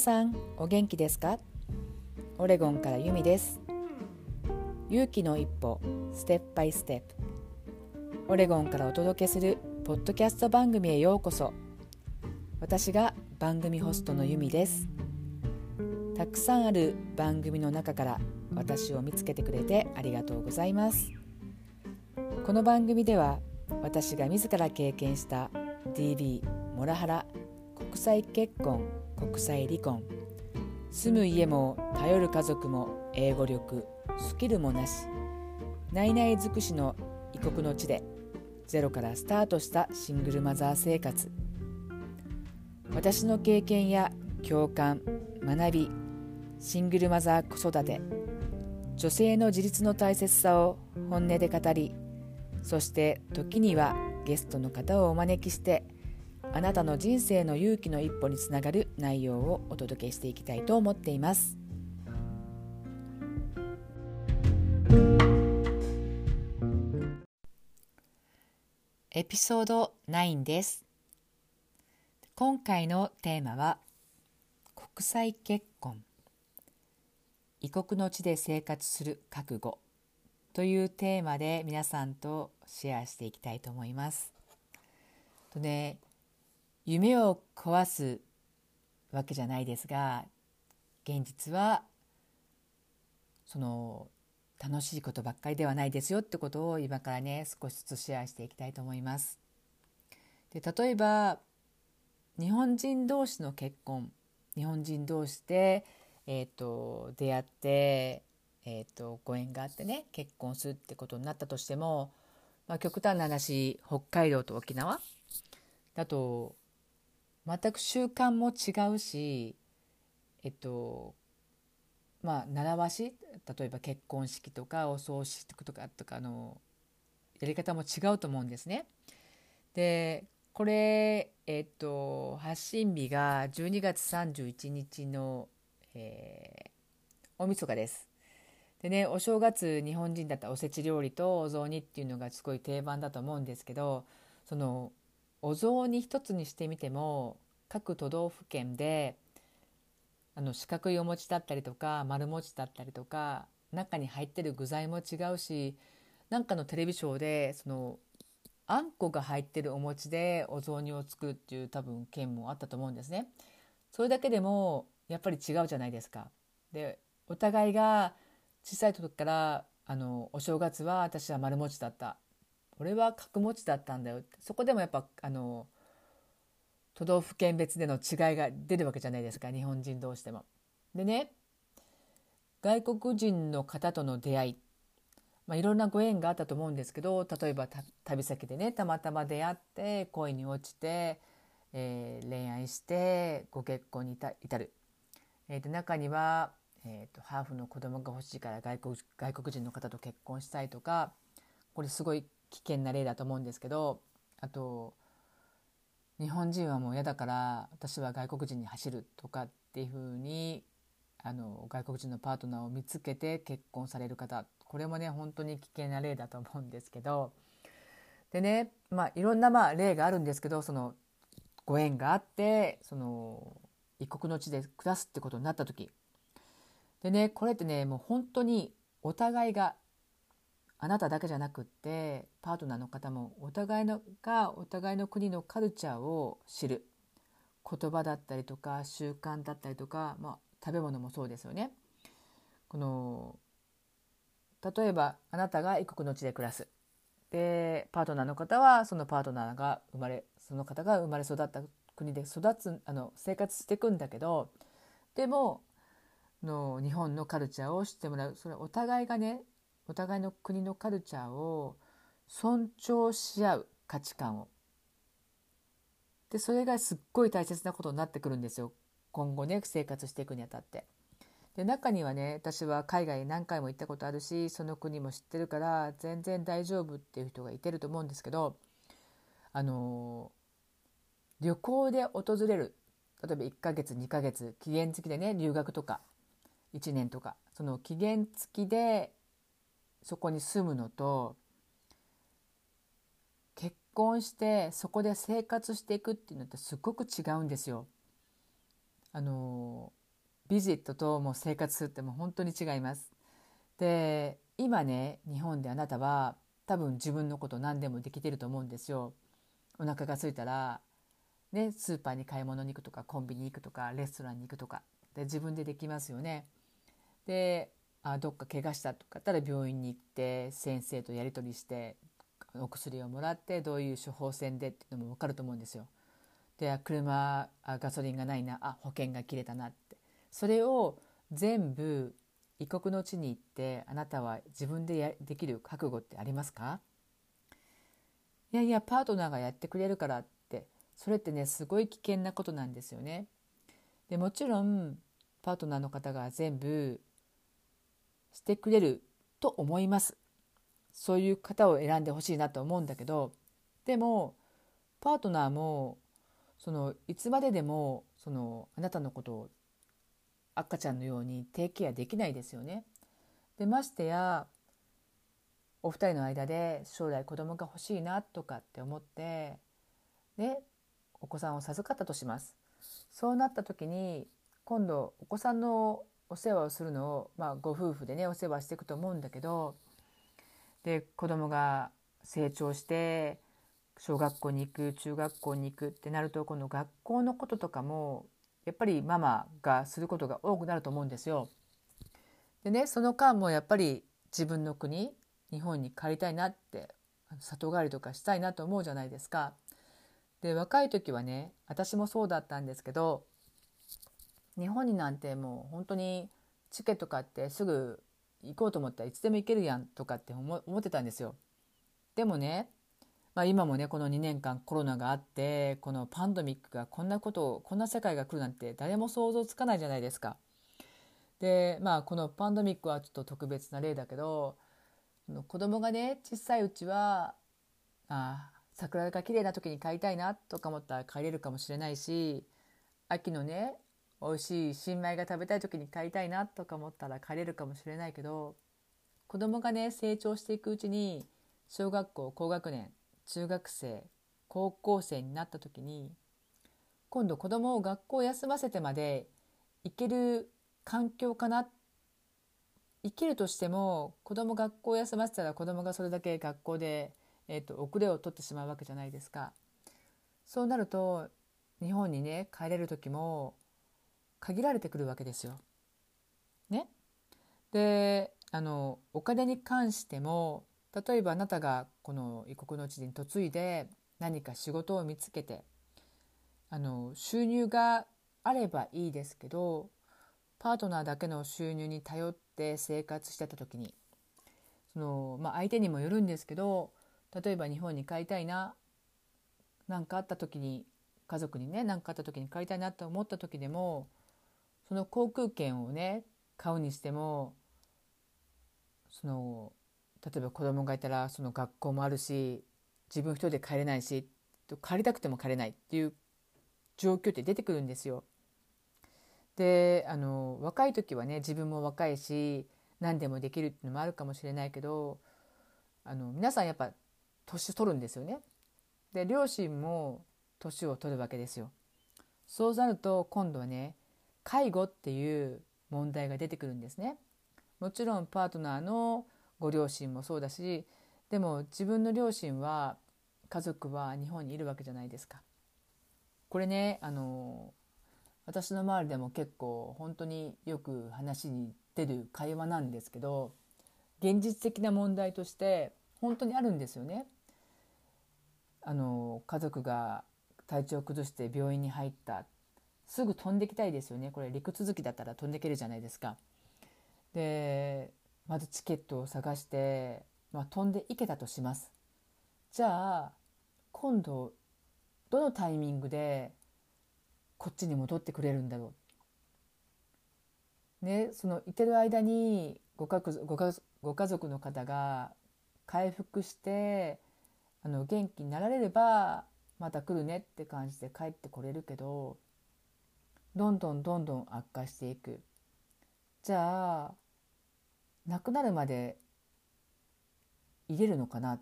さんお元気ですか？オレゴンからユミです。勇気の一歩ステップバイステップオレゴンからお届けするポッドキャスト番組へようこそ。私が番組ホストのユミです。たくさんある番組の中から私を見つけてくれてありがとうございます。この番組では私が自ら経験した DV モラハラ国際結婚国際離婚。住む家も頼る家族も英語力スキルもなし。内々尽くしの異国の地でゼロからスタートしたシングルマザー生活。私の経験や共感学びシングルマザー子育て。女性の自立の大切さを本音で語りそして時にはゲストの方をお招きしてあなたの人生の勇気の一歩につながる内容をお届けしていきたいと思っています。エピソード9です。今回のテーマは国際結婚。異国の地で生活する覚悟。というテーマで皆さんとシェアしていきたいと思います。とね夢を壊すわけじゃないですが現実はその楽しいことばっかりではないですよってことを今からね少しずつシェアしていきたいと思います。で例えば日本人同士の結婚日本人同士でえーと、出会って、えーと、ご縁があってね結婚するってことになったとしても、まあ、極端な話北海道と沖縄だと全く習慣も違うしえっとまあ習わし例えば結婚式とかお葬式とかとかのやり方も違うと思うんですね。でこれ、えっと、発信日が12月31日のえー、大晦日です。でねお正月日本人だったらおせち料理とお雑煮っていうのがすごい定番だと思うんですけどそのお雑煮一つにしてみても各都道府県であの四角いお餅だったりとか丸餅だったりとか中に入ってる具材も違うしなんかのテレビショーでそのあんこが入ってるお餅でお雑煮を作るっていう多分県もあったと思うんですね。それだけでもやっぱり違うじゃないですか。でお互いが小さい時からあのお正月は私は丸餅だった俺は角餅だったんだよそこでもやっぱあの都道府県別での違いが出るわけじゃないですか。日本人同士でも。でね外国人の方との出会い、まあ、いろんなご縁があったと思うんですけど例えば旅先でねたまたま出会って恋に落ちて、えー、恋愛してご結婚に至る。えー、と中には、えーと、ハーフの子供が欲しいから外国外国人の方と結婚したいとかこれすごい危険な例だと思うんですけどあと日本人はもう嫌だから私は外国人に走るとかっていうふうにあの外国人のパートナーを見つけて結婚される方これもね本当に危険な例だと思うんですけどでねまあいろんなまあ例があるんですけどそのご縁があってその異国の地で暮らすってことになった時。でねこれってねもう本当にお互いがあなただけじゃなくってパートナーの方もお互いのがお互いの国のカルチャーを知る。言葉だったりとか習慣だったりとか、まあ、食べ物もそうですよね。この例えばあなたが異国の地で暮らす。でパートナーの方はそのパートナーが生まれその方が生まれ育った国で育つあの生活していくんだけどでもの日本のカルチャーを知ってもらう。それお互いがねお互いの国のカルチャーを尊重し合う価値観を。でそれがすっごい大切なことになってくるんですよ今後ね生活していくにあたって。で中にはね私は海外何回も行ったことあるしその国も知ってるから全然大丈夫っていう人がいてると思うんですけどあの旅行で訪れる例えば1ヶ月2ヶ月期限付きでね留学とか1年とかその期限付きでそこに住むのと結婚してそこで生活していくっていうのってすごく違うんですよ。あのビジットとも生活するってもう本当に違います。で今ね日本であなたは多分自分のこと何でもできてると思うんですよ。お腹が空いたら、ね、スーパーに買い物に行くとかコンビニに行くとかレストランに行くとかで自分でできますよね。であどっか怪我したとかったら病院に行って先生とやり取りしてお薬をもらってどういう処方箋でっていうのも分かると思うんですよ。で車あガソリンがないなあ保険が切れたなってそれを全部異国の地に行ってあなたは自分でやできる覚悟ってありますか？いやいやパートナーがやってくれるからってそれってねすごい危険なことなんですよね。でもちろんパートナーの方が全部してくれると思います。そういう方を選んでほしいなと思うんだけどでもパートナーもそのいつまででもそのあなたのことを赤ちゃんのようにテイケアできないですよね。でましてやお二人の間で将来子供が欲しいなとかって思ってねお子さんを授かったとします。そうなった時に今度お子さんのお世話をするのを、まあ、ご夫婦でねお世話していくと思うんだけどで子供が成長して小学校に行く中学校に行くってなるとこの学校のこととかもやっぱりママがすることが多くなると思うんですよ。でねその間もやっぱり自分の国日本に帰りたいなって里帰りとかしたいなと思うじゃないですか。で若い時はね私もそうだったんですけど日本になんてもう本当にチケット買ってすぐ行こうと思ったらいつでも行けるやんとかって思ってたんですよ。でもねまあ、今もねこの2年間コロナがあってこのパンデミックがこんなことをこんな世界が来るなんて誰も想像つかないじゃないですか。でまあこのパンデミックはちょっと特別な例だけど子供がね小さいうちはあ桜が綺麗な時に買いたいなとか思ったら買えるかもしれないし秋のね美味しい新米が食べたい時に買いたいなとか思ったら買えるかもしれないけど子供がね成長していくうちに小学校高学年中学生高校生になった時に今度子供を学校を休ませてまで行ける環境かな生きるとしても子供学校を休ませたら子供がそれだけ学校で、えーと、遅れを取ってしまうわけじゃないですか。そうなると日本にね帰れる時も限られてくるわけですよ。ね、であのお金に関しても例えばあなたがこの異国の地に嫁いで何か仕事を見つけてあの収入があればいいですけどパートナーだけの収入に頼って生活してた時にその、まあ、相手にもよるんですけど例えば日本に帰りたいな何かあった時に家族にね何かあった時に帰りたいなと思った時でもその航空券をね買うにしてもその例えば子供がいたらその学校もあるし自分一人で帰れないし帰りたくても帰れないっていう状況って出てくるんですよ。であの若い時はね自分も若いし何でもできるっていうのもあるかもしれないけどあの皆さんやっぱ年取るんですよね。で両親も年を取るわけですよ。そうなると今度はね介護っていう問題が出てくるんですね。もちろんパートナーのご両親もそうだしでも自分の両親は家族は日本にいるわけじゃないですか。これねあの私の周りでも結構本当によく話に出る会話なんですけど現実的な問題として本当にあるんですよね。あの家族が体調を崩して病院に入ったすぐ飛んできたいですよねこれ陸続きだったら飛んでけるじゃないですか。でまずチケットを探して、まあ、飛んでいけたとします。じゃあ今度どのタイミングでこっちに戻ってくれるんだろう。ね、そのいてる間にご家ご家ご家族の方が回復してあの元気になられればまた来るねって感じで帰ってこれるけどどんどんどんどん悪化していく。じゃあ亡くなるまで入れるのかな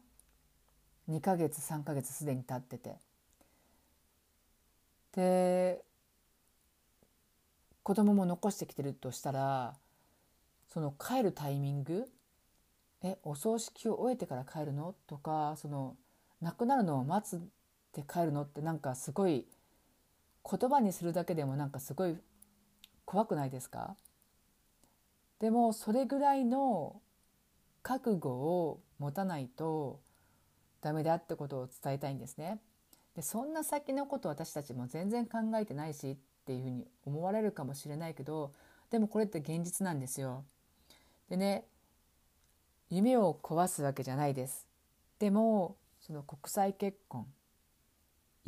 ？2ヶ月3ヶ月すでに経ってて。で子供も残してきてるとしたらその帰るタイミング？えお葬式を終えてから帰るの？とかその亡くなるのを待つって帰るのってなんかすごい言葉にするだけでもなんかすごい怖くないですか？でもそれぐらいの覚悟を持たないとダメだってことを伝えたいんですね。でそんな先のこと私たちも全然考えてないしっていうふうに思われるかもしれないけどでもこれって現実なんですよ。でね夢を壊すわけじゃないです。でもその国際結婚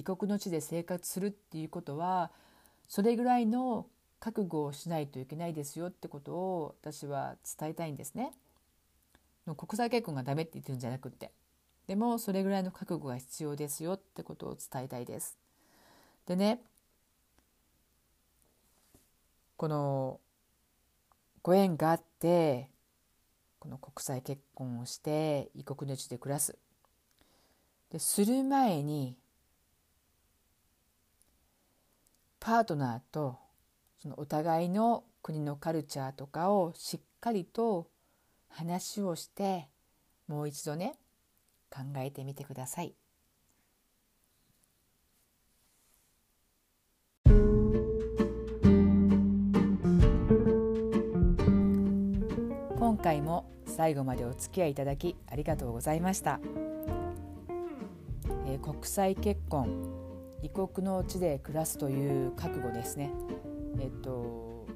異国の地で生活するっていうことはそれぐらいの覚悟をしないといけないですよってことを私は伝えたいんですね。国際結婚がダメって言ってるんじゃなくってでもそれぐらいの覚悟が必要ですよってことを伝えたいです。でねこのご縁があってこの国際結婚をして異国の地で暮らすでする前にパートナーとそのお互いの国のカルチャーとかをしっかりと話をしてもう一度ね考えてみてください。今回も最後までお付き合いいただきありがとうございました、えー、国際結婚異国の地で暮らすという覚悟ですね。えっと、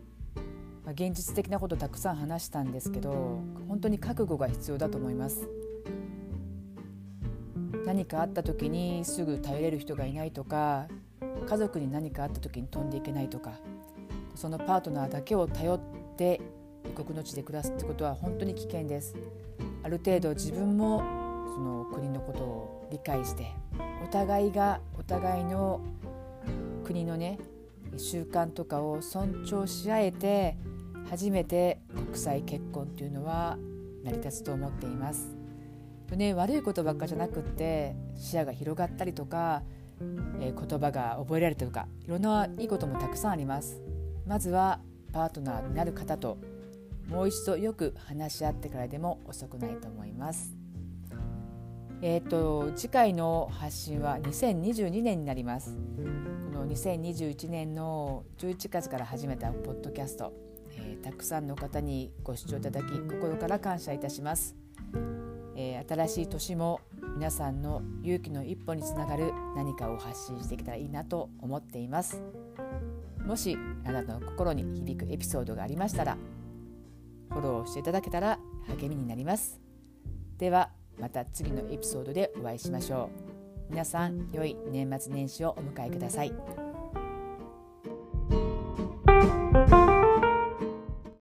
まあ、現実的なことたくさん話したんですけど本当に覚悟が必要だと思います。何かあった時にすぐ頼れる人がいないとか家族に何かあった時に飛んでいけないとかそのパートナーだけを頼って異国の地で暮らすってことは本当に危険です。ある程度自分もその国のことを理解してお互いがお互いの国のね習慣とかを尊重し合えて初めて国際結婚っていうのは成り立つと思っています。ね、悪いことばっかじゃなくって視野が広がったりとか、えー、言葉が覚えられたとかいろんないいこともたくさんありますまずはパートナーになる方ともう一度よく話し合ってからでも遅くないと思いますえっ、ー、と次回の発信は2022年になります。この2021年の11月から始めたポッドキャスト、えー、たくさんの方にご視聴いただき心から感謝いたします。えー、新しい年も皆さんの勇気の一歩につながる何かを発信していけたらいいなと思っています。もしあなたの心に響くエピソードがありましたらフォローしていただけたら励みになります。ではまた次のエピソードでお会いしましょう。皆さん良い年末年始をお迎えください。